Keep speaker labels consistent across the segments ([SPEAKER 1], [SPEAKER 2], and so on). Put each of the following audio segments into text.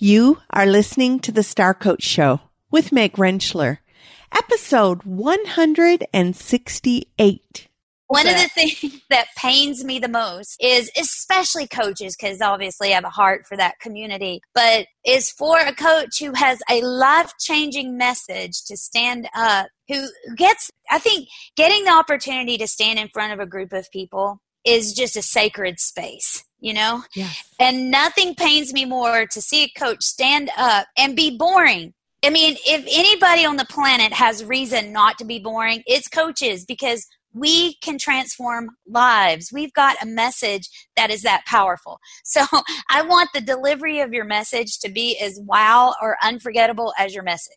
[SPEAKER 1] You are listening to the Star Coach Show with Meg Rentschler, episode 168.
[SPEAKER 2] One of the things that pains me the most is, especially coaches, because obviously I have a heart for that community, but is for a coach who has a life changing message to stand up, who gets, I think, getting the opportunity to stand in front of a group of people is just a sacred space you know?
[SPEAKER 1] Yes.
[SPEAKER 2] And nothing pains me more to see a coach stand up and be boring. I mean, if anybody on the planet has reason not to be boring, it's coaches because we can transform lives. We've got a message that is that powerful. So I want the delivery of your message to be as wow or unforgettable as your message.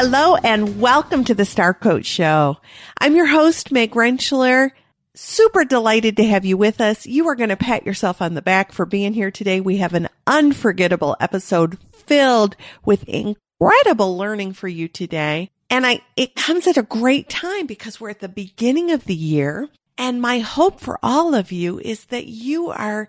[SPEAKER 1] Hello and welcome to the Star Coach Show. I'm your host, Meg Rentschler. Super delighted to have you with us. You are going to pat yourself on the back for being here today. We have an unforgettable episode filled with incredible learning for you today. And I, it comes at a great time because we're at the beginning of the year. And my hope for all of you is that you are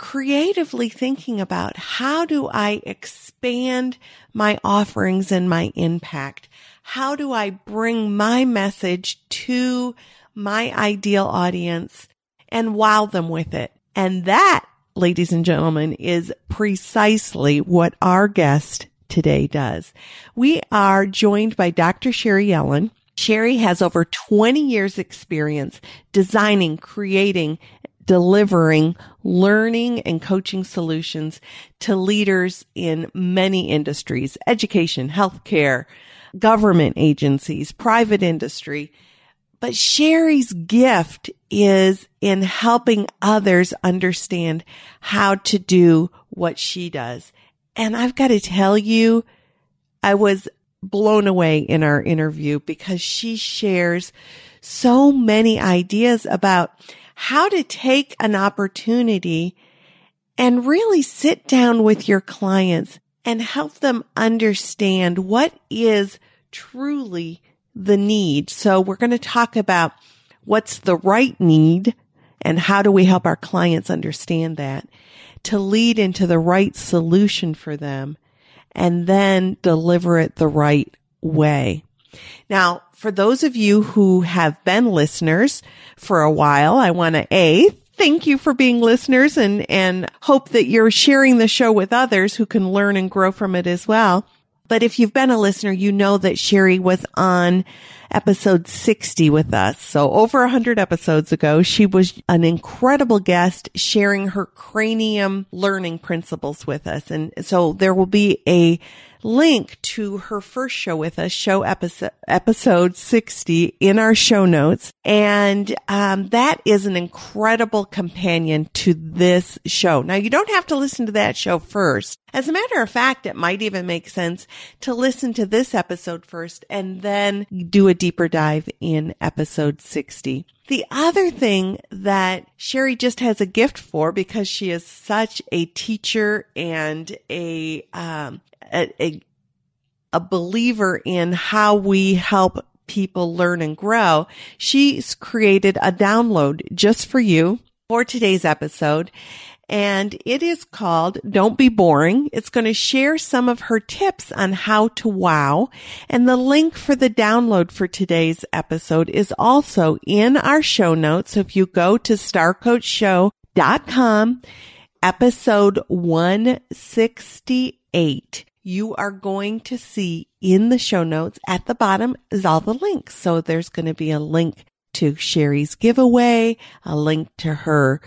[SPEAKER 1] creatively thinking about how do I expand my offerings and my impact? How do I bring my message to my ideal audience and wow them with it? And that, ladies and gentlemen, is precisely what our guest today does. We are joined by Dr. Sherry Ellen. Sherry has over 20 years experience designing, creating, delivering learning and coaching solutions to leaders in many industries, education, healthcare, government agencies, private industry. But Sherry's gift is in helping others understand how to do what she does. And I've got to tell you, I was blown away in our interview because she shares so many ideas about how to take an opportunity and really sit down with your clients and help them understand what is truly the need. So we're going to talk about what's the right need and how do we help our clients understand that to lead into the right solution for them and then deliver it the right way. Now, for those of you who have been listeners for a while, I want to A, thank you for being listeners and, and hope that you're sharing the show with others who can learn and grow from it as well. But if you've been a listener, you know that Sherry was on episode 60 with us. So over 100 episodes ago, she was an incredible guest sharing her cranium learning principles with us. And so there will be a link to her first show with us, show episode, episode 60 in our show notes. And, um, that is an incredible companion to this show. Now you don't have to listen to that show first. As a matter of fact, it might even make sense to listen to this episode first and then do a deeper dive in episode 60. The other thing that Sherry just has a gift for because she is such a teacher and a, um, a, a, a believer in how we help people learn and grow, she's created a download just for you for today's episode. And it is called Don't Be Boring. It's going to share some of her tips on how to wow. And the link for the download for today's episode is also in our show notes. So if you go to starcoachshow.com, episode 168, you are going to see in the show notes at the bottom is all the links. So there's going to be a link to Sherry's giveaway, a link to her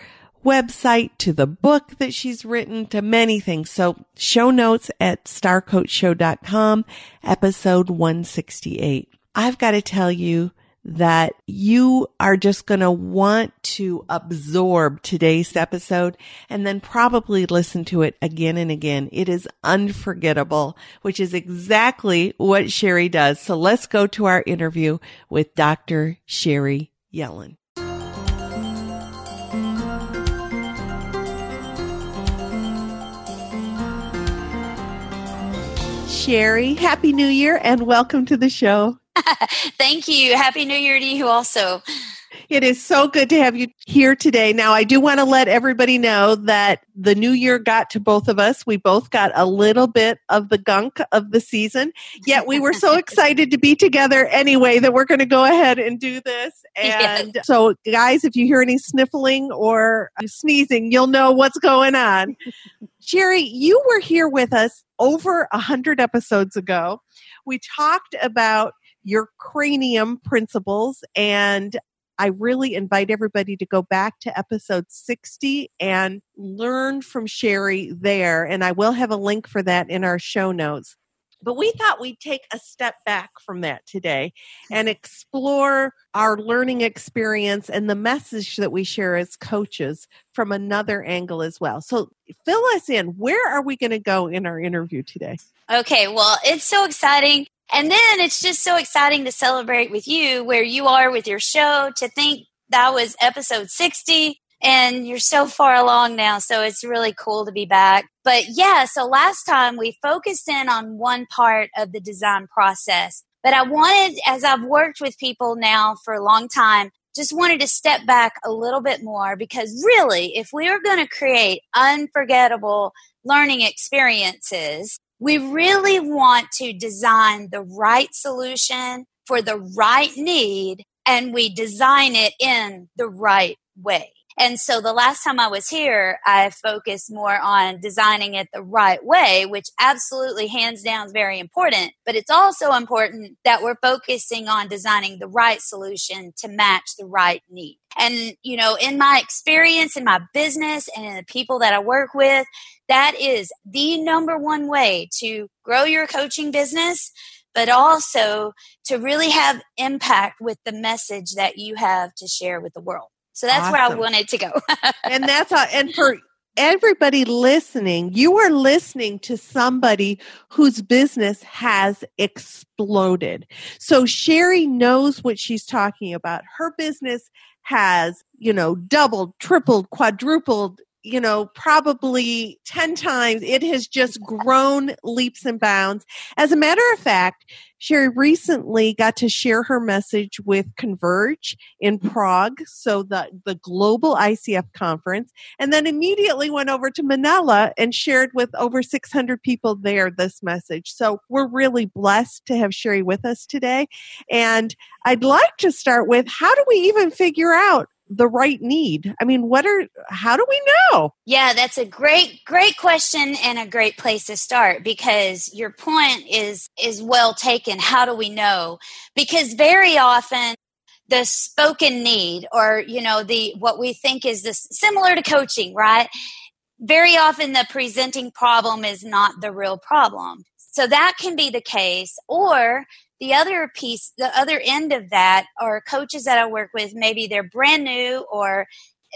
[SPEAKER 1] website, to the book that she's written, to many things. So show notes at starcoachshow.com, episode 168. I've got to tell you, that you are just going to want to absorb today's episode and then probably listen to it again and again. It is unforgettable, which is exactly what Sherry does. So let's go to our interview with Dr. Sherry Yellen. Sherry, Happy New Year and welcome to the show.
[SPEAKER 2] Thank you. Happy New Year to you also.
[SPEAKER 1] It is so good to have you here today. Now, I do want to let everybody know that the new year got to both of us. We both got a little bit of the gunk of the season, yet we were so excited to be together anyway that we're going to go ahead and do this. And so, guys, if you hear any sniffling or sneezing, you'll know what's going on. Sherry, you were here with us over a hundred episodes ago. We talked about your cranium principles and I really invite everybody to go back to episode 60 and learn from Sherry there. And I will have a link for that in our show notes. But we thought we'd take a step back from that today and explore our learning experience and the message that we share as coaches from another angle as well. So fill us in. Where are we going to go in our interview today?
[SPEAKER 2] Okay, well, it's so exciting. And then it's just so exciting to celebrate with you where you are with your show to think that was episode 60 and you're so far along now. So it's really cool to be back. But yeah, so last time we focused in on one part of the design process. But I wanted, as I've worked with people now for a long time, just wanted to step back a little bit more because really, if we are going to create unforgettable learning experiences, we really want to design the right solution for the right need and we design it in the right way. And so the last time I was here, I focused more on designing it the right way, which absolutely hands down is very important. But it's also important that we're focusing on designing the right solution to match the right need. And, you know, in my experience in my business and in the people that I work with, that is the number one way to grow your coaching business but also to really have impact with the message that you have to share with the world. So that's awesome. where I wanted to go.
[SPEAKER 1] and that's how, and for everybody listening, you are listening to somebody whose business has exploded. So Sherry knows what she's talking about. Her business has, you know, doubled, tripled, quadrupled you know, probably 10 times. It has just grown leaps and bounds. As a matter of fact, Sherry recently got to share her message with Converge in Prague, so the, the global ICF conference, and then immediately went over to Manila and shared with over 600 people there this message. So we're really blessed to have Sherry with us today. And I'd like to start with how do we even figure out the right need? I mean, what are, how do we know?
[SPEAKER 2] Yeah, that's a great, great question and a great place to start because your point is, is well taken. How do we know? Because very often the spoken need or, you know, the, what we think is this similar to coaching, right? Very often the presenting problem is not the real problem. So that can be the case. Or the other piece, the other end of that are coaches that I work with. Maybe they're brand new or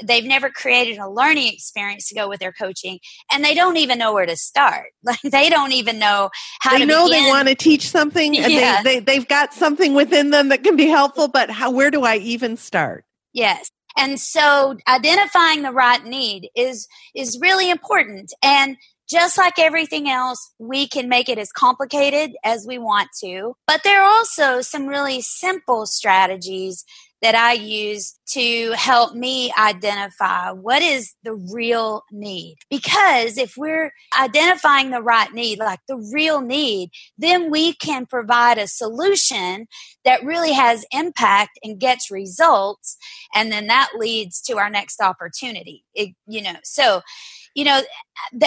[SPEAKER 2] they've never created a learning experience to go with their coaching and they don't even know where to start like they don't even know how
[SPEAKER 1] they know begin. they want to teach something yeah. they, they, they've got something within them that can be helpful but how where do i even start
[SPEAKER 2] yes and so identifying the right need is is really important and just like everything else, we can make it as complicated as we want to. But there are also some really simple strategies that I use to help me identify what is the real need. Because if we're identifying the right need, like the real need, then we can provide a solution that really has impact and gets results. And then that leads to our next opportunity. It, you know, so you know,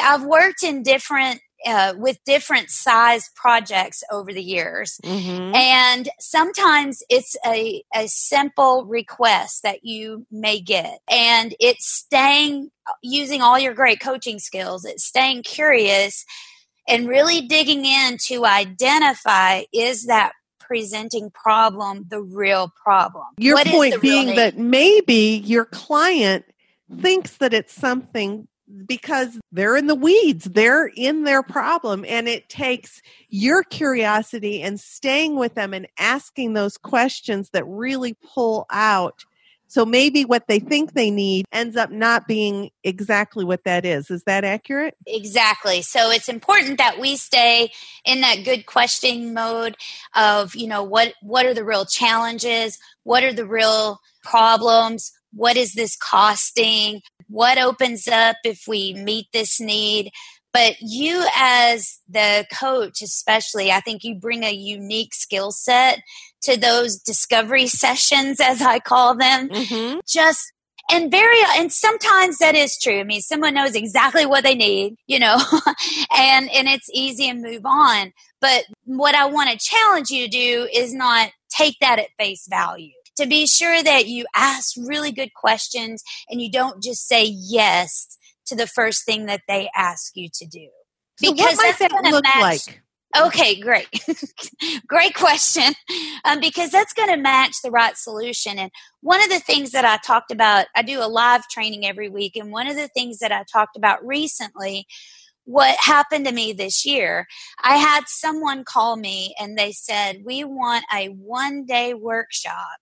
[SPEAKER 2] I've worked in different uh, with different size projects over the years. Mm-hmm. And sometimes it's a, a simple request that you may get. And it's staying, using all your great coaching skills, it's staying curious and really digging in to identify is that presenting problem the real problem.
[SPEAKER 1] Your
[SPEAKER 2] What
[SPEAKER 1] point being that maybe your client thinks that it's something because they're in the weeds, they're in their problem, and it takes your curiosity and staying with them and asking those questions that really pull out. So maybe what they think they need ends up not being exactly what that is. Is that accurate?
[SPEAKER 2] Exactly. So it's important that we stay in that good questioning mode of, you know, what what are the real challenges? What are the real problems? What is this costing? What opens up if we meet this need? But you as the coach especially, I think you bring a unique skill set to those discovery sessions as I call them
[SPEAKER 1] Mm-hmm.
[SPEAKER 2] just and very and sometimes that is true i mean someone knows exactly what they need you know and and it's easy and move on but what i want to challenge you to do is not take that at face value to be sure that you ask really good questions and you don't just say yes to the first thing that they ask you to do
[SPEAKER 1] So what might
[SPEAKER 2] that's
[SPEAKER 1] that
[SPEAKER 2] gonna
[SPEAKER 1] look
[SPEAKER 2] match-
[SPEAKER 1] like?
[SPEAKER 2] Okay, great. great question. Um, because that's going to match the right solution. And one of the things that I talked about, I do a live training every week. And one of the things that I talked about recently, what happened to me this year, I had someone call me and they said, We want a one day workshop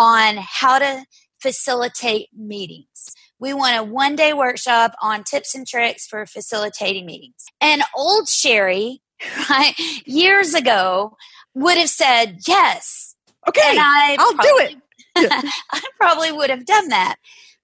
[SPEAKER 2] on how to facilitate meetings. We want a one day workshop on tips and tricks for facilitating meetings. And old Sherry, right, years ago would have said yes.
[SPEAKER 1] Okay,
[SPEAKER 2] and I
[SPEAKER 1] I'll do
[SPEAKER 2] probably- I probably would have done that.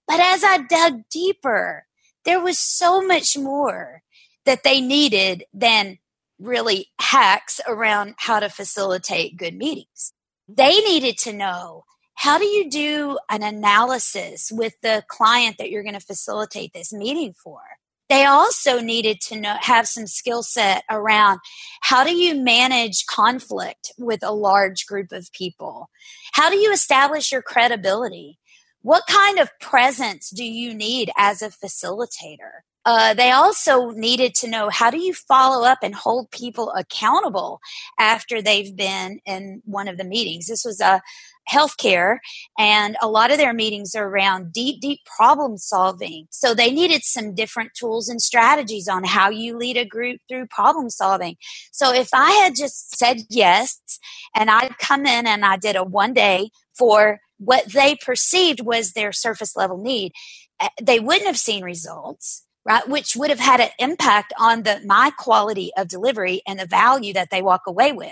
[SPEAKER 2] But as I dug deeper, there was so much more that they needed than really hacks around how to facilitate good meetings. They needed to know how do you do an analysis with the client that you're going to facilitate this meeting for? They also needed to know have some skill set around how do you manage conflict with a large group of people? How do you establish your credibility? What kind of presence do you need as a facilitator? Uh, they also needed to know how do you follow up and hold people accountable after they've been in one of the meetings. This was a healthcare, and a lot of their meetings are around deep, deep problem solving. So they needed some different tools and strategies on how you lead a group through problem solving. So if I had just said yes, and I'd come in and I did a one day for what they perceived was their surface level need, eh, they wouldn't have seen results. Right, which would have had an impact on the my quality of delivery and the value that they walk away with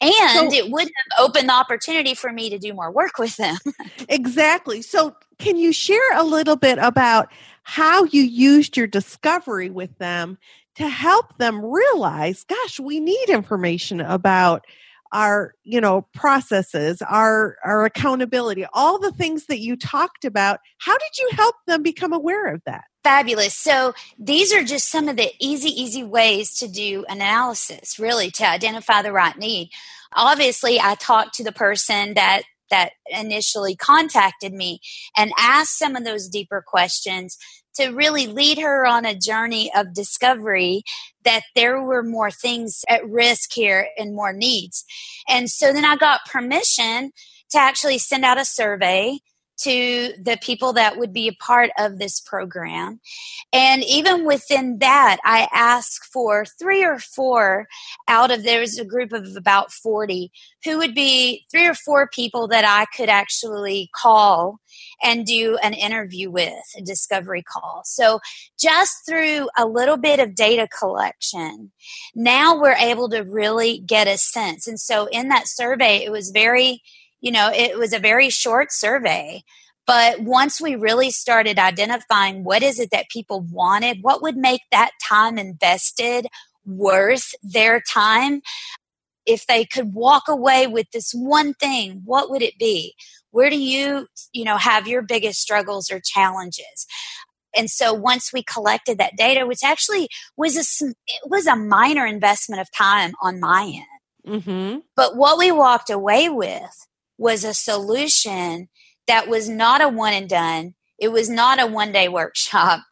[SPEAKER 2] and
[SPEAKER 1] So-
[SPEAKER 2] it would have opened the opportunity for me to do more work with them.
[SPEAKER 1] Exactly. So, can you share a little bit about how you used your discovery with them to help them realize, gosh, we need information about our, you know, processes, our our accountability, all the things that you talked about. How did you help them become aware of that?
[SPEAKER 2] Fabulous. So these are just some of the easy, easy ways to do analysis, really, to identify the right need. Obviously, I talked to the person that that initially contacted me and asked some of those deeper questions to really lead her on a journey of discovery that there were more things at risk here and more needs. And so then I got permission to actually send out a survey to the people that would be a part of this program. And even within that, I ask for three or four out of there was a group of about 40 who would be three or four people that I could actually call and do an interview with, a discovery call. So just through a little bit of data collection, now we're able to really get a sense. And so in that survey, it was very you know, it was a very short survey. But once we really started identifying what is it that people wanted, what would make that time invested worth their time, if they could walk away with this one thing, what would it be? Where do you, you know, have your biggest struggles or challenges? And so once we collected that data, which actually was a, it was a minor investment of time on my end.
[SPEAKER 1] Mm-hmm.
[SPEAKER 2] But what we walked away with was a solution that was not a one and done. It was not a one day workshop.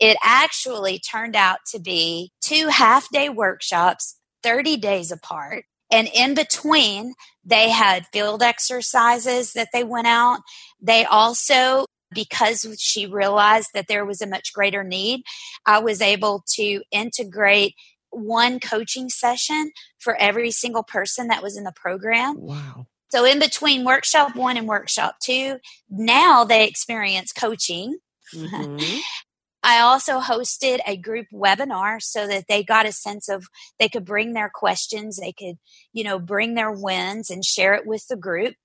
[SPEAKER 2] It actually turned out to be two half day workshops, 30 days apart. And in between, they had field exercises that they went out. They also, because she realized that there was a much greater need, I was able to integrate one coaching session for every single person that was in the program.
[SPEAKER 1] Wow.
[SPEAKER 2] So in between workshop one and workshop two, now they experience coaching. Mm-hmm. I also hosted a group webinar so that they got a sense of they could bring their questions, they could, you know, bring their wins and share it with the group.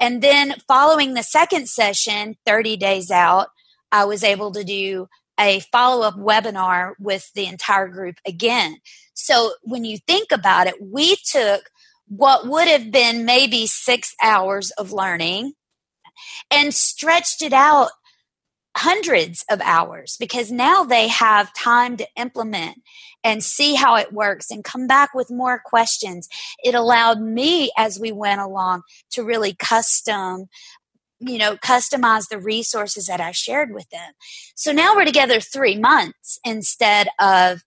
[SPEAKER 2] And then following the second session, 30 days out, I was able to do a follow up webinar with the entire group again. So when you think about it, we took what would have been maybe six hours of learning and stretched it out hundreds of hours because now they have time to implement and see how it works and come back with more questions. It allowed me as we went along to really custom you know customize the resources that I shared with them. So now we're together 3 months instead of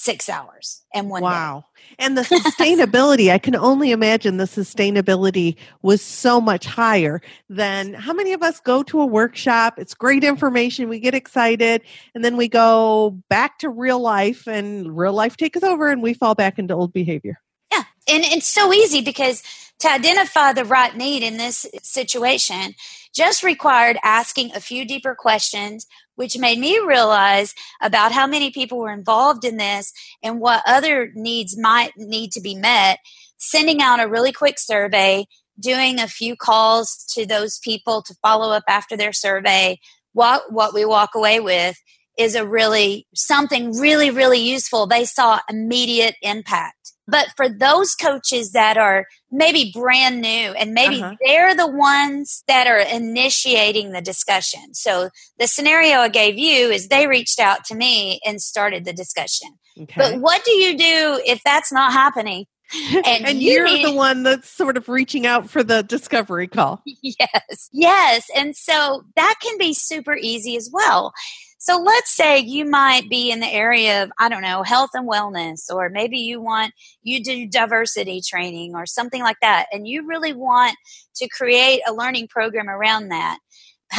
[SPEAKER 2] six hours and one
[SPEAKER 1] wow. Day. and the sustainability i can only imagine the sustainability was so much higher than how many of us go to a workshop? It's great information. We get excited. And then we go back to real life and real life takes over and we fall back into old behavior.
[SPEAKER 2] Yeah. And it's so easy because to identify the right need in this situation just required asking a few deeper questions, which made me realize about how many people were involved in this and what other needs might need to be met. Sending out a really quick survey, doing a few calls to those people to follow up after their survey. What, what we walk away with is a really something really, really useful. They saw immediate impact. But for those coaches that are maybe brand new and maybe uh-huh. they're the ones that are initiating the discussion. So the scenario I gave you is they reached out to me and started the discussion. Okay. But what do you do if that's not happening?
[SPEAKER 1] And, and you are the one that's sort of reaching out for the discovery call.
[SPEAKER 2] Yes. Yes. And so that can be super easy as well. So let's say you might be in the area of, I don't know, health and wellness, or maybe you want, you do diversity training or something like that, and you really want to create a learning program around that.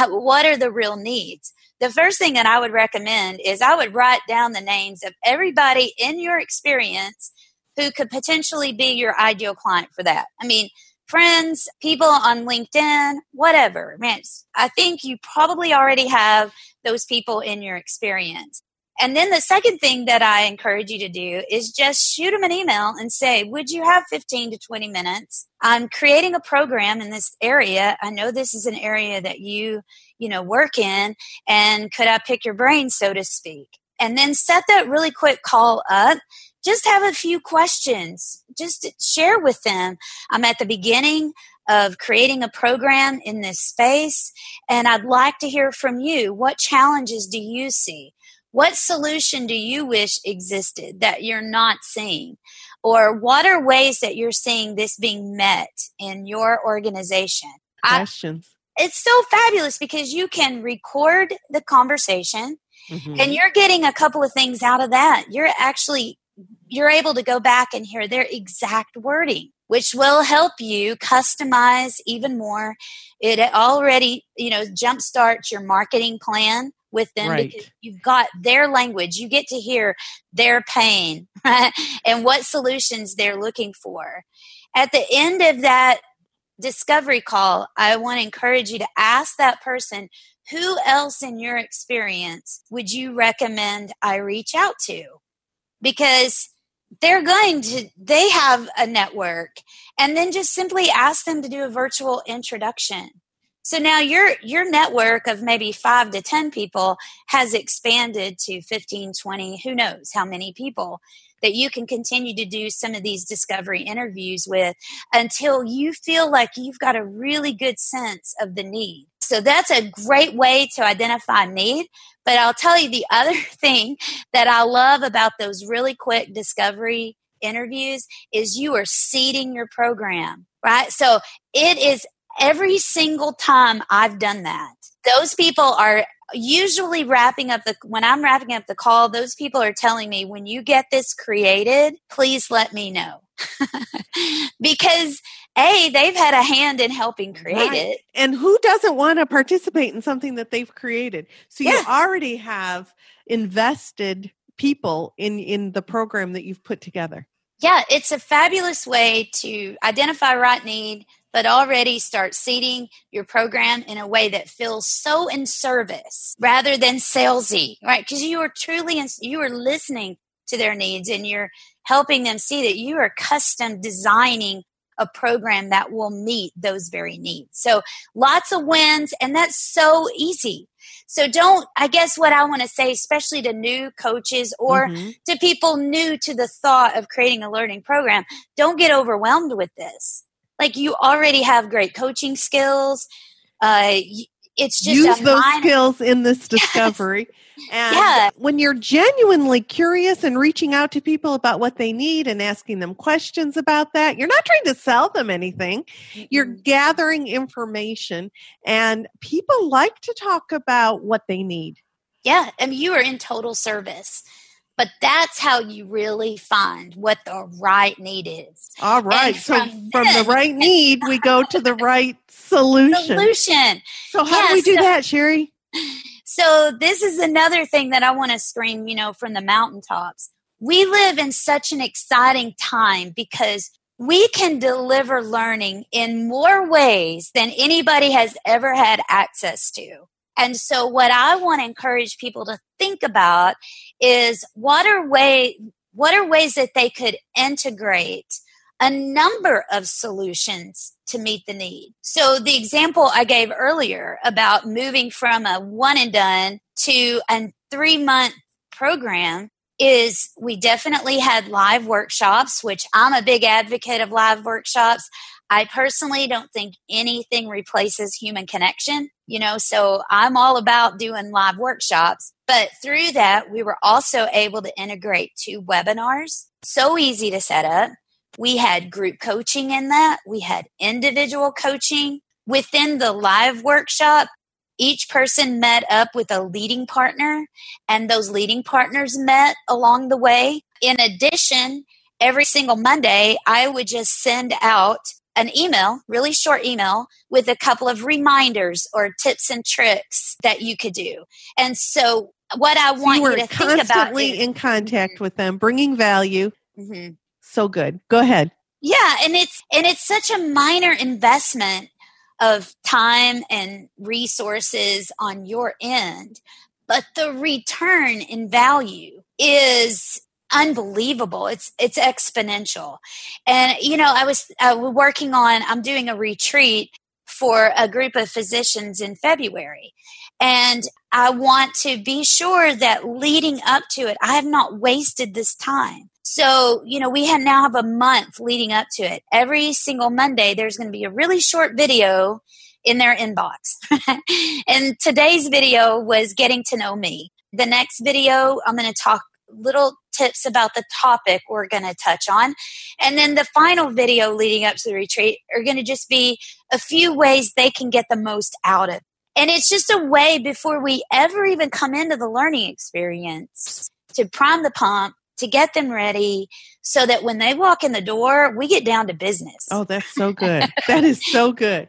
[SPEAKER 2] What are the real needs? The first thing that I would recommend is I would write down the names of everybody in your experience who could potentially be your ideal client for that. I mean, friends, people on LinkedIn, whatever. Man, I think you probably already have those people in your experience. And then the second thing that I encourage you to do is just shoot them an email and say, would you have 15 to 20 minutes? I'm creating a program in this area. I know this is an area that you, you know, work in and could I pick your brain, so to speak? And then set that really quick call up just have a few questions. Just share with them. I'm at the beginning of creating a program in this space, and I'd like to hear from you. What challenges do you see? What solution do you wish existed that you're not seeing? Or what are ways that you're seeing this being met in your organization?
[SPEAKER 1] Questions.
[SPEAKER 2] I, it's so fabulous because you can record the conversation mm-hmm. and you're getting a couple of things out of that. You're actually you're able to go back and hear their exact wording which will help you customize even more it already you know jumpstarts your marketing plan with them right. because you've got their language you get to hear their pain right? and what solutions they're looking for at the end of that discovery call i want to encourage you to ask that person who else in your experience would you recommend i reach out to because they're going to they have a network and then just simply ask them to do a virtual introduction. So now your your network of maybe 5 to 10 people has expanded to 15 20 who knows how many people that you can continue to do some of these discovery interviews with until you feel like you've got a really good sense of the need so that's a great way to identify need. But I'll tell you the other thing that I love about those really quick discovery interviews is you are seeding your program, right? So it is every single time I've done that. Those people are usually wrapping up the when I'm wrapping up the call, those people are telling me when you get this created, please let me know. because a they've had a hand in helping create right. it
[SPEAKER 1] and who doesn't want to participate in something that they've created so yeah. you already have invested people in in the program that you've put together
[SPEAKER 2] yeah it's a fabulous way to identify right need but already start seeding your program in a way that feels so in service rather than salesy right because you are truly in, you are listening to their needs and you're helping them see that you are custom designing a program that will meet those very needs. So lots of wins, and that's so easy. So don't, I guess what I want to say, especially to new coaches or mm-hmm. to people new to the thought of creating a learning program, don't get overwhelmed with this. Like you already have great coaching skills. Uh, it's just
[SPEAKER 1] use those minor- skills in this discovery. And yeah. when you're genuinely curious and reaching out to people about what they need and asking them questions about that, you're not trying to sell them anything. You're gathering information and people like to talk about what they need.
[SPEAKER 2] Yeah, I mean you are in total service. But that's how you really find what the right need is.
[SPEAKER 1] All right. so from, from the right need, we go to the right solution.
[SPEAKER 2] Solution.
[SPEAKER 1] So how yeah, do we do so, that, Sherry?
[SPEAKER 2] So this is another thing that I want to scream, you know, from the mountaintops. We live in such an exciting time because we can deliver learning in more ways than anybody has ever had access to. And so what I want to encourage people to think about is what are way what are ways that they could integrate a number of solutions to meet the need. So the example I gave earlier about moving from a one and done to a three month program is we definitely had live workshops, which I'm a big advocate of live workshops. I personally don't think anything replaces human connection, you know, so I'm all about doing live workshops. But through that, we were also able to integrate two webinars. So easy to set up. We had group coaching in that. We had individual coaching. Within the live workshop, each person met up with a leading partner, and those leading partners met along the way. In addition, every single Monday, I would just send out an email, really short email, with a couple of reminders or tips and tricks that you could do. And so, what I want
[SPEAKER 1] so you,
[SPEAKER 2] you, to think about
[SPEAKER 1] constantly in contact with them, bringing value. Mm-hmm so good. Go ahead.
[SPEAKER 2] Yeah, and it's and it's such a minor investment of time and resources on your end, but the return in value is unbelievable. It's it's exponential. And you know, I was uh, working on I'm doing a retreat for a group of physicians in February. And I want to be sure that leading up to it, I have not wasted this time. So, you know, we have now have a month leading up to it. Every single Monday, there's going to be a really short video in their inbox. and today's video was getting to know me. The next video, I'm going to talk little tips about the topic we're going to touch on. And then the final video leading up to the retreat are going to just be a few ways they can get the most out of. And it's just a way before we ever even come into the learning experience to prime the pump to get them ready so that when they walk in the door, we get down to business.
[SPEAKER 1] Oh, that's so good. that is so good.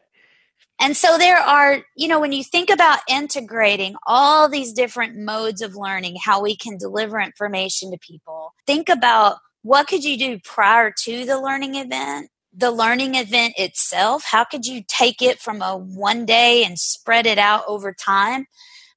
[SPEAKER 2] And so there are, you know, when you think about integrating all these different modes of learning, how we can deliver information to people, think about what could you do prior to the learning event? The learning event itself, how could you take it from a one day and spread it out over time?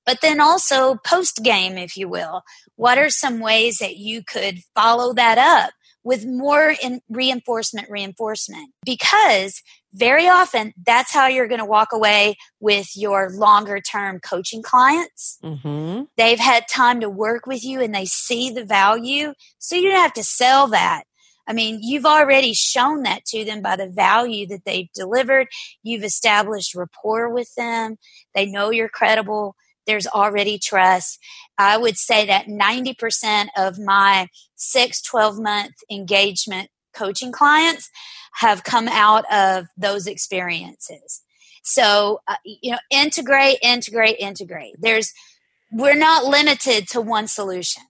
[SPEAKER 2] But then also post game, if you will. What are some ways that you could follow that up with more in reinforcement, reinforcement? Because very often that's how you're going to walk away with your longer term coaching clients. Mm-hmm. They've had time to work with you and they see the value. So you don't have to sell that. I mean, you've already shown that to them by the value that they've delivered. You've established rapport with them. They know you're credible there's already trust. I would say that 90% of my six, 12 month engagement coaching clients have come out of those experiences. So, uh, you know, integrate, integrate, integrate. There's, we're not limited to one solution.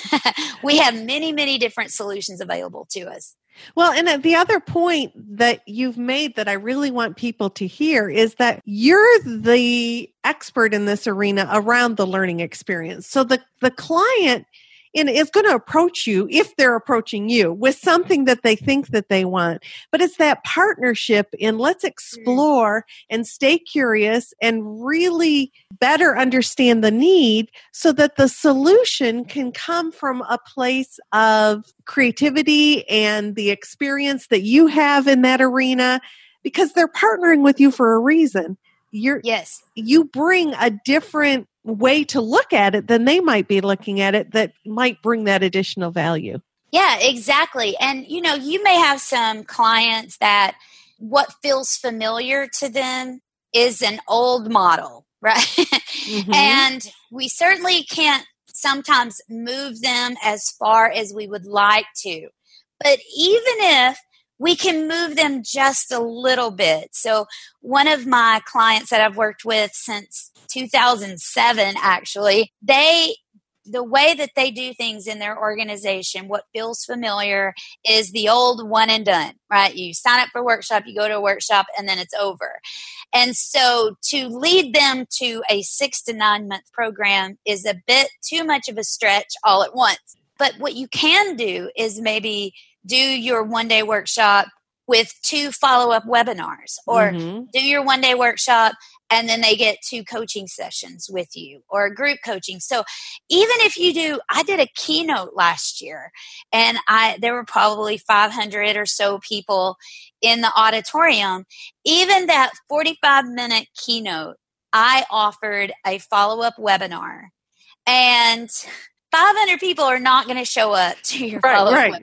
[SPEAKER 2] we have many, many different solutions available to us.
[SPEAKER 1] Well, and uh, the other point that you've made that I really want people to hear is that you're the expert in this arena around the learning experience. So the, the client and is going to approach you if they're approaching you with something that they think that they want. But it's that partnership in let's mm. explore and stay curious and really better understand the need so that the solution can come from a place of creativity and the experience that you have in that arena because they're partnering with you for a reason you're
[SPEAKER 2] yes
[SPEAKER 1] you bring a different way to look at it than they might be looking at it that might bring that additional value.
[SPEAKER 2] Yeah, exactly. And you know, you may have some clients that what feels familiar to them is an old model, right? Mm-hmm. and we certainly can't sometimes move them as far as we would like to. But even if we can move them just a little bit. So, one of my clients that I've worked with since 2007, actually, they the way that they do things in their organization, what feels familiar is the old one and done, right? You sign up for a workshop, you go to a workshop, and then it's over. And so to lead them to a six to nine month program is a bit too much of a stretch all at once. But what you can do is maybe do your one day workshop with two follow up webinars or mm-hmm. do your one day workshop and then they get two coaching sessions with you or group coaching. So even if you do, I did a keynote last year and I, there were probably 500 or so people in the auditorium. Even that 45 minute keynote, I offered a follow up webinar and 500 people are not going to show up to your right, follow up right.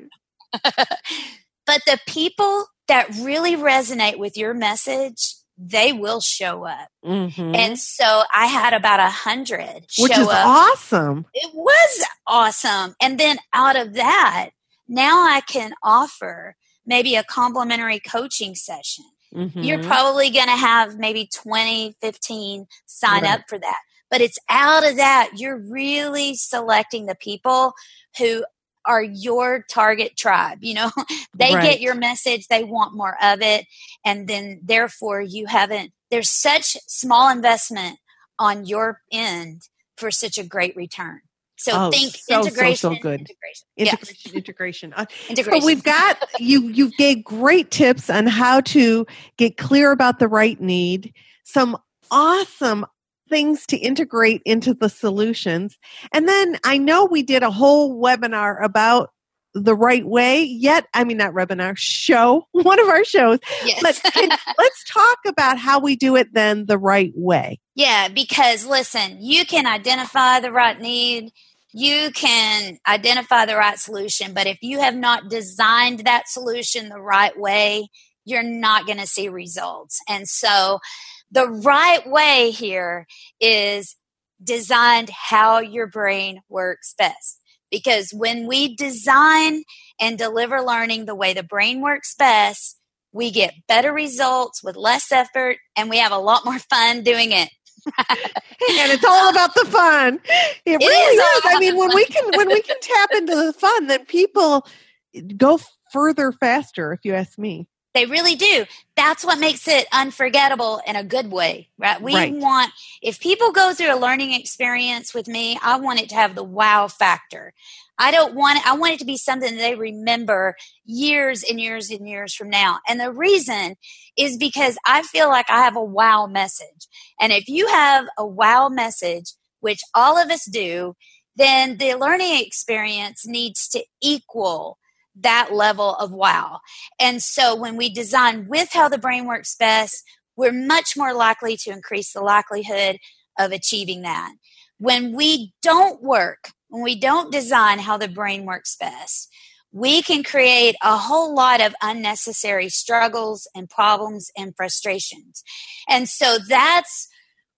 [SPEAKER 2] but the people that really resonate with your message, they will show up. Mm-hmm. And so I had about a hundred
[SPEAKER 1] Which is
[SPEAKER 2] up.
[SPEAKER 1] awesome.
[SPEAKER 2] It was awesome. And then out of that, now I can offer maybe a complimentary coaching session. Mm-hmm. You're probably going to have maybe 20, 15 sign right. up for that. But it's out of that, you're really selecting the people who are your target tribe. You know, they right. get your message, they want more of it. And then therefore you haven't, there's such small investment on your end for such a great return. So oh, think so, integration, so, so good. Integration,
[SPEAKER 1] integration, integration. Uh, integration. So we've got you. You gave great tips on how to get clear about the right need. Some awesome things to integrate into the solutions. And then I know we did a whole webinar about the right way yet i mean not webinar show one of our shows yes. but can, let's talk about how we do it then the right way
[SPEAKER 2] yeah because listen you can identify the right need you can identify the right solution but if you have not designed that solution the right way you're not going to see results and so the right way here is designed how your brain works best. Because when we design and deliver learning the way the brain works best, we get better results with less effort and we have a lot more fun doing it.
[SPEAKER 1] and it's all about the fun. It, it really is. is. I mean, when we can when we can tap into the fun, then people go further faster. If you ask me.
[SPEAKER 2] They really do. That's what makes it unforgettable in a good way, right? We right. want, if people go through a learning experience with me, I want it to have the wow factor. I don't want it, I want it to be something they remember years and years and years from now. And the reason is because I feel like I have a wow message. And if you have a wow message, which all of us do, then the learning experience needs to equal that level of wow. And so when we design with how the brain works best, we're much more likely to increase the likelihood of achieving that. When we don't work, when we don't design how the brain works best, we can create a whole lot of unnecessary struggles and problems and frustrations. And so that's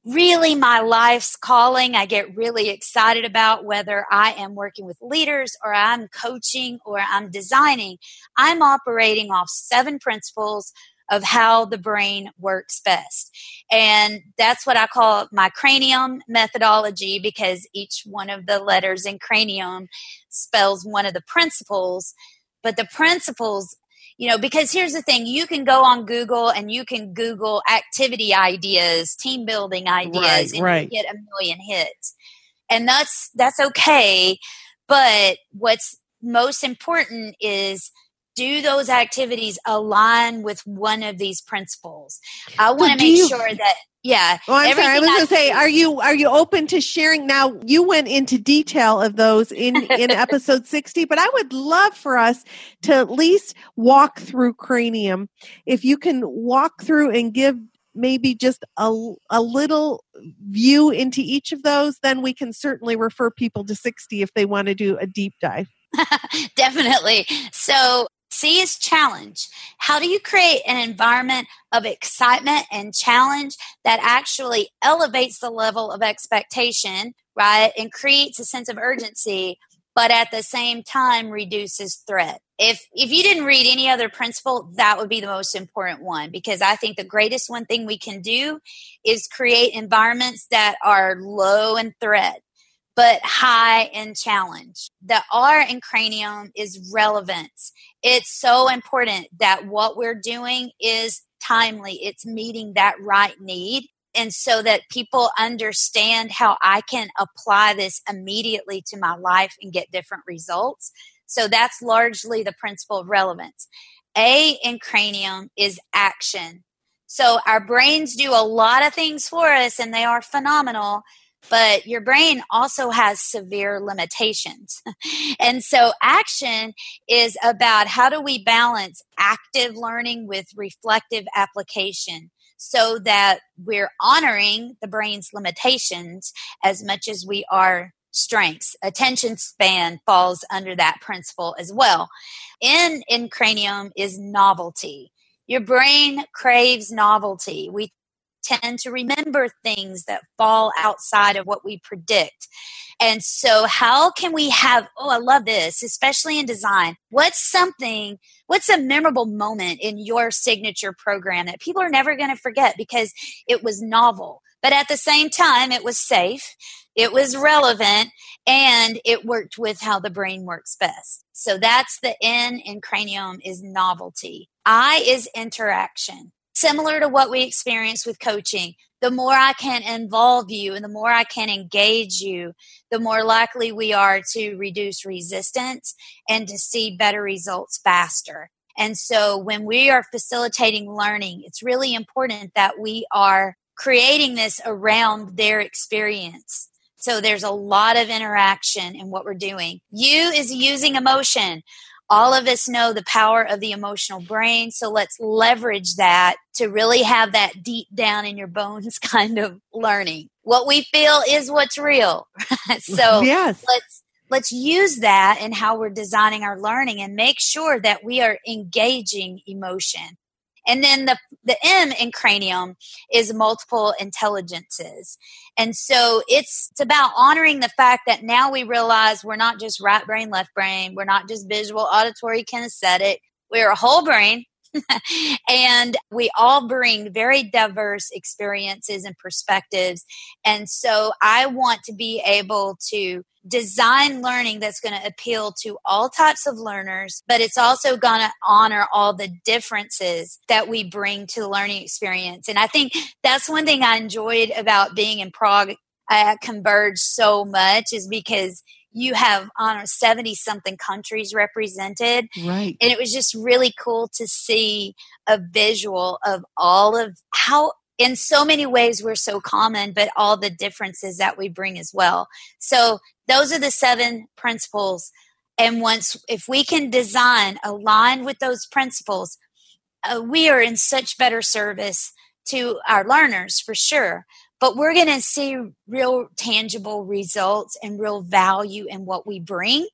[SPEAKER 2] really my life's calling. I get really excited about whether I am working with leaders or I'm coaching or I'm designing. I'm operating off seven principles of how the brain works best. And that's what I call my cranium methodology because each one of the letters in cranium spells one of the principles. But the principles you know, because here's the thing you can go on Google and you can Google activity ideas, team building ideas,
[SPEAKER 1] Right,
[SPEAKER 2] and
[SPEAKER 1] right.
[SPEAKER 2] you get a million hits. And that's that's okay. But what's most important is do those activities align with one of these principles? I want to make
[SPEAKER 1] you-
[SPEAKER 2] sure that yeah.
[SPEAKER 1] Oh, I'm sorry. I was going to say, are you are you open to sharing? Now, you went into detail of those in in episode 60, but I would love for us to at least walk through cranium. If you can walk through and give maybe just a a little view into each of those, then we can certainly refer people to 60 if they want to do a deep dive.
[SPEAKER 2] Definitely. So, C is challenge. How do you create an environment of excitement and challenge that actually elevates the level of expectation, right? And creates a sense of urgency, but at the same time reduces threat. If if you didn't read any other principle, that would be the most important one because I think the greatest one thing we can do is create environments that are low in threat but high in challenge. The R in cranium is relevance. It's so important that what we're doing is timely, it's meeting that right need. And so that people understand how I can apply this immediately to my life and get different results. So that's largely the principle of relevance. A in cranium is action. So our brains do a lot of things for us and they are phenomenal, but your brain also has severe limitations. and so action is about how do we balance active learning with reflective application so that we're honoring the brain's limitations as much as we are strengths. Attention span falls under that principle as well. In in cranium is novelty. Your brain craves novelty. We tend to remember things that fall outside of what we predict. And so, how can we have, oh, I love this, especially in design. What's something, what's a memorable moment in your signature program that people are never going to forget because it was novel, but at the same time, it was safe, it was relevant, and it worked with how the brain works best. So, that's the N in cranium is novelty. I is interaction similar to what we experience with coaching. The more I can involve you and the more I can engage you, the more likely we are to reduce resistance and to see better results faster. And so when we are facilitating learning, it's really important that we are creating this around their experience. So there's a lot of interaction in what we're doing. U is using emotion all of us know the power of the emotional brain. So let's leverage that to really have that deep down in your bones kind of learning. What we feel is what's real. so
[SPEAKER 1] yes.
[SPEAKER 2] let's let's use that in how we're designing our learning and make sure that we are engaging emotion. And then the the M in cranium is multiple intelligences. And so it's, it's about honoring the fact that now we realize we're not just right brain, left brain. We're not just visual, auditory, kinesthetic. We're a whole brain. and we all bring very diverse experiences and perspectives. And so I want to be able to design learning that's going to appeal to all types of learners, but it's also going to honor all the differences that we bring to the learning experience. And I think that's one thing I enjoyed about being in Prague at Converge so much is because you have on 70 something countries represented.
[SPEAKER 1] Right.
[SPEAKER 2] and it was just really cool to see a visual of all of how in so many ways we're so common but all the differences that we bring as well. So those are the seven principles. And once if we can design aligned with those principles uh, we are in such better service to our learners for sure but we're going to see real tangible results and real value in what we bring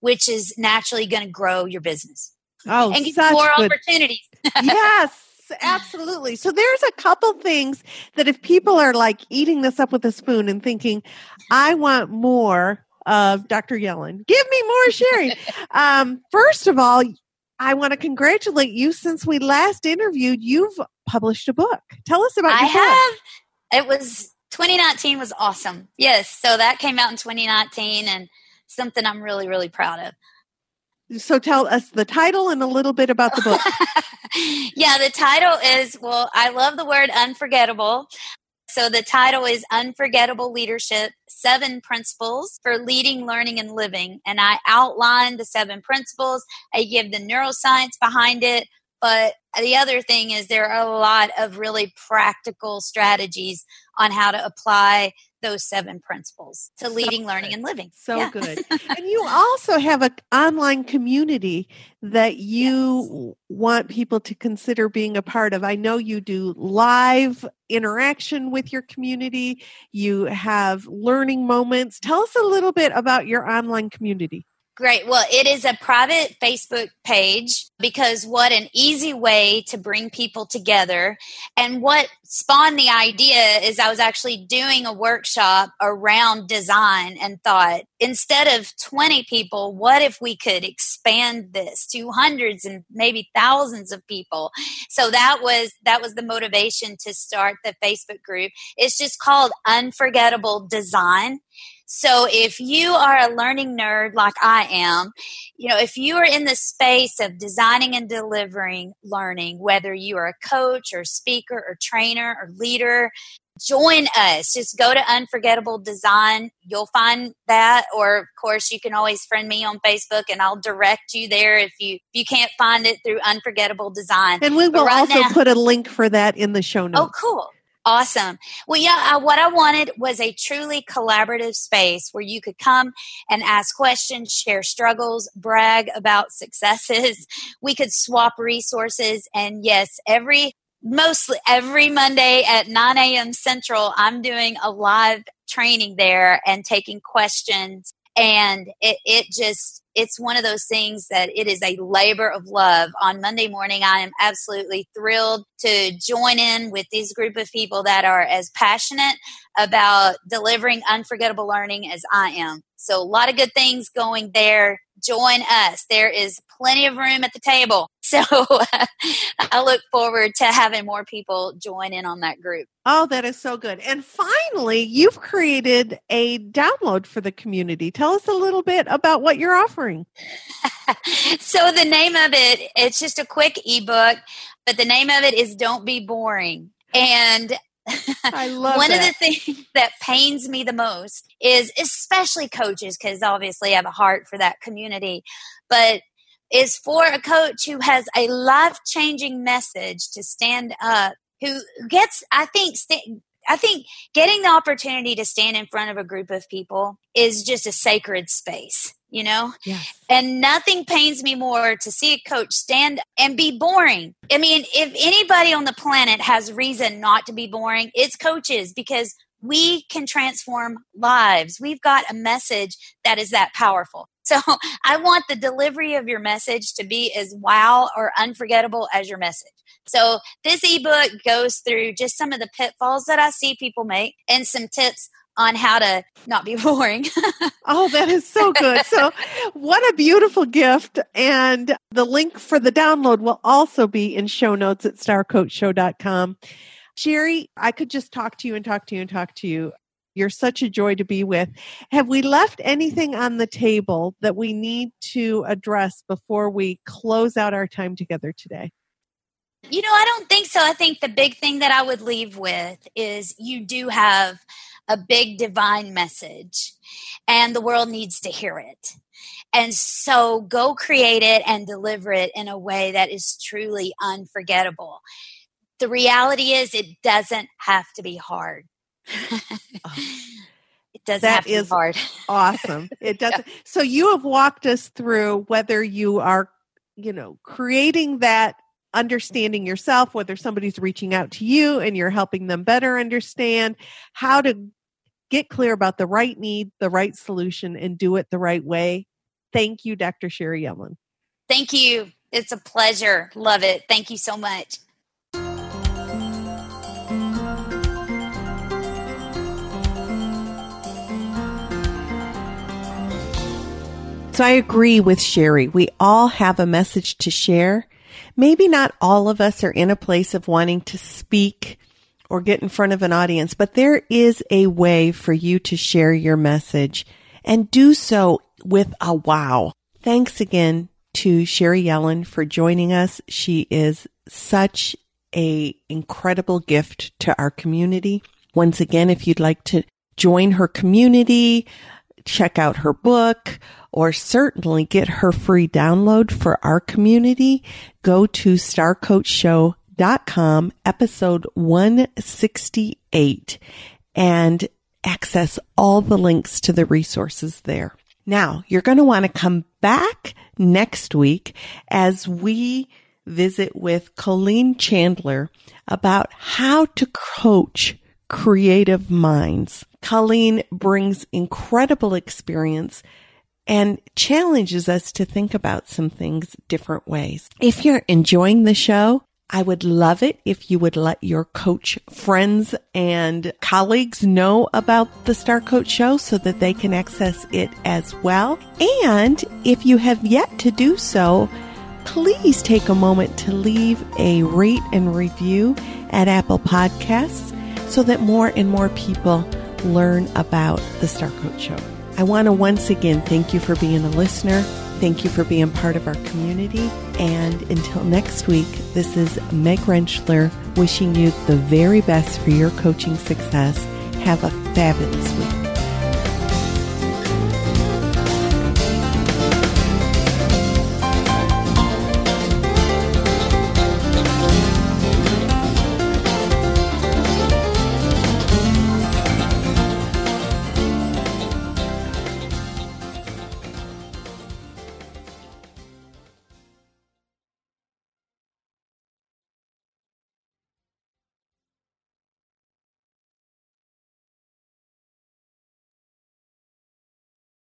[SPEAKER 2] which is naturally going to grow your business
[SPEAKER 1] Oh,
[SPEAKER 2] and
[SPEAKER 1] such
[SPEAKER 2] more
[SPEAKER 1] good
[SPEAKER 2] opportunities
[SPEAKER 1] yes, absolutely. So there's a couple things that if people are like eating this up with a spoon and thinking, I want more of Dr. Yellen, give me more sharing. um, first of all, I want to congratulate you since we last interviewed, you've published a book. Tell us about
[SPEAKER 2] I
[SPEAKER 1] your book.
[SPEAKER 2] It was 2019 was awesome. Yes, so that came out in 2019 and something I'm really really proud of.
[SPEAKER 1] So tell us the title and a little bit about the book.
[SPEAKER 2] yeah, the title is, well, I love the word unforgettable. So the title is Unforgettable Leadership Seven Principles for Leading, Learning, and Living. And I outline the seven principles. I give the neuroscience behind it. But the other thing is, there are a lot of really practical strategies on how to apply those seven principles to leading, so learning, and living.
[SPEAKER 1] So yeah. good. and you also have an online community that you yes. want people to consider being a part of. I know you do live interaction with your community, you have learning moments. Tell us a little bit about your online community.
[SPEAKER 2] Great. Well, it is a private Facebook page because what an easy way to bring people together. And what spawned the idea is I was actually doing a workshop around design and thought instead of 20 people, what if we could expand this to hundreds and maybe thousands of people? So that was that was the motivation to start the Facebook group. It's just called Unforgettable Design. So if you are a learning nerd like I am, you know, if you are in the space of designing and delivering learning, whether you are a coach or speaker or trainer or leader, join us. Just go to Unforgettable Design. You'll find that. Or of course you can always friend me on Facebook and I'll direct you there if you if you can't find it through Unforgettable Design.
[SPEAKER 1] And we will right also now, put a link for that in the show oh, notes.
[SPEAKER 2] Oh, cool. Awesome. Well, yeah, uh, what I wanted was a truly collaborative space where you could come and ask questions, share struggles, brag about successes. We could swap resources. And yes, every, mostly every Monday at 9 a.m. Central, I'm doing a live training there and taking questions. And it, it just, it's one of those things that it is a labor of love. On Monday morning, I am absolutely thrilled to join in with this group of people that are as passionate about delivering unforgettable learning as I am. So, a lot of good things going there. Join us. There is plenty of room at the table. So, I look forward to having more people join in on that group.
[SPEAKER 1] Oh, that is so good. And finally, you've created a download for the community. Tell us a little bit about what you're offering.
[SPEAKER 2] so, the name of it, it's just a quick ebook, but the name of it is Don't Be Boring. And
[SPEAKER 1] I love
[SPEAKER 2] one
[SPEAKER 1] that.
[SPEAKER 2] of the things that pains me the most is especially coaches because obviously I have a heart for that community but is for a coach who has a life-changing message to stand up who gets I think st- I think getting the opportunity to stand in front of a group of people is just a sacred space you know?
[SPEAKER 1] Yes.
[SPEAKER 2] And nothing pains me more to see a coach stand and be boring. I mean, if anybody on the planet has reason not to be boring, it's coaches because we can transform lives. We've got a message that is that powerful. So I want the delivery of your message to be as wow or unforgettable as your message. So this ebook goes through just some of the pitfalls that I see people make and some tips on how to not be boring.
[SPEAKER 1] oh, that is so good. So, what a beautiful gift. And the link for the download will also be in show notes at starcoachshow.com. Sherry, I could just talk to you and talk to you and talk to you. You're such a joy to be with. Have we left anything on the table that we need to address before we close out our time together today?
[SPEAKER 2] You know, I don't think so. I think the big thing that I would leave with is you do have a big divine message and the world needs to hear it. And so go create it and deliver it in a way that is truly unforgettable. The reality is, it doesn't have to be hard.
[SPEAKER 1] oh, it doesn't that have to is be hard. awesome. It doesn't. Yeah. So you have walked us through whether you are, you know, creating that understanding yourself, whether somebody's reaching out to you and you're helping them better understand how to get clear about the right need, the right solution, and do it the right way. Thank you, Dr. Sherry Yellen.
[SPEAKER 2] Thank you. It's a pleasure. Love it. Thank you so much.
[SPEAKER 1] So I agree with Sherry. We all have a message to share. Maybe not all of us are in a place of wanting to speak or get in front of an audience, but there is a way for you to share your message and do so with a wow. Thanks again to Sherry Yellen for joining us. She is such a incredible gift to our community. Once again, if you'd like to join her community, check out her book, or certainly get her free download for our community, go to starcoachshow.com, episode 168, and access all the links to the resources there. Now, you're going to want to come back next week as we visit with Colleen Chandler about how to coach creative minds. Colleen brings incredible experience and challenges us to think about some things different ways. If you're enjoying the show, I would love it if you would let your coach friends and colleagues know about the Star Coach Show so that they can access it as well. And if you have yet to do so, please take a moment to leave a rate and review at Apple Podcasts so that more and more people learn about the Star Coach Show. I want to once again thank you for being a listener. Thank you for being part of our community. And until next week, this is Meg Rentschler wishing you the very best for your coaching success. Have a fabulous week.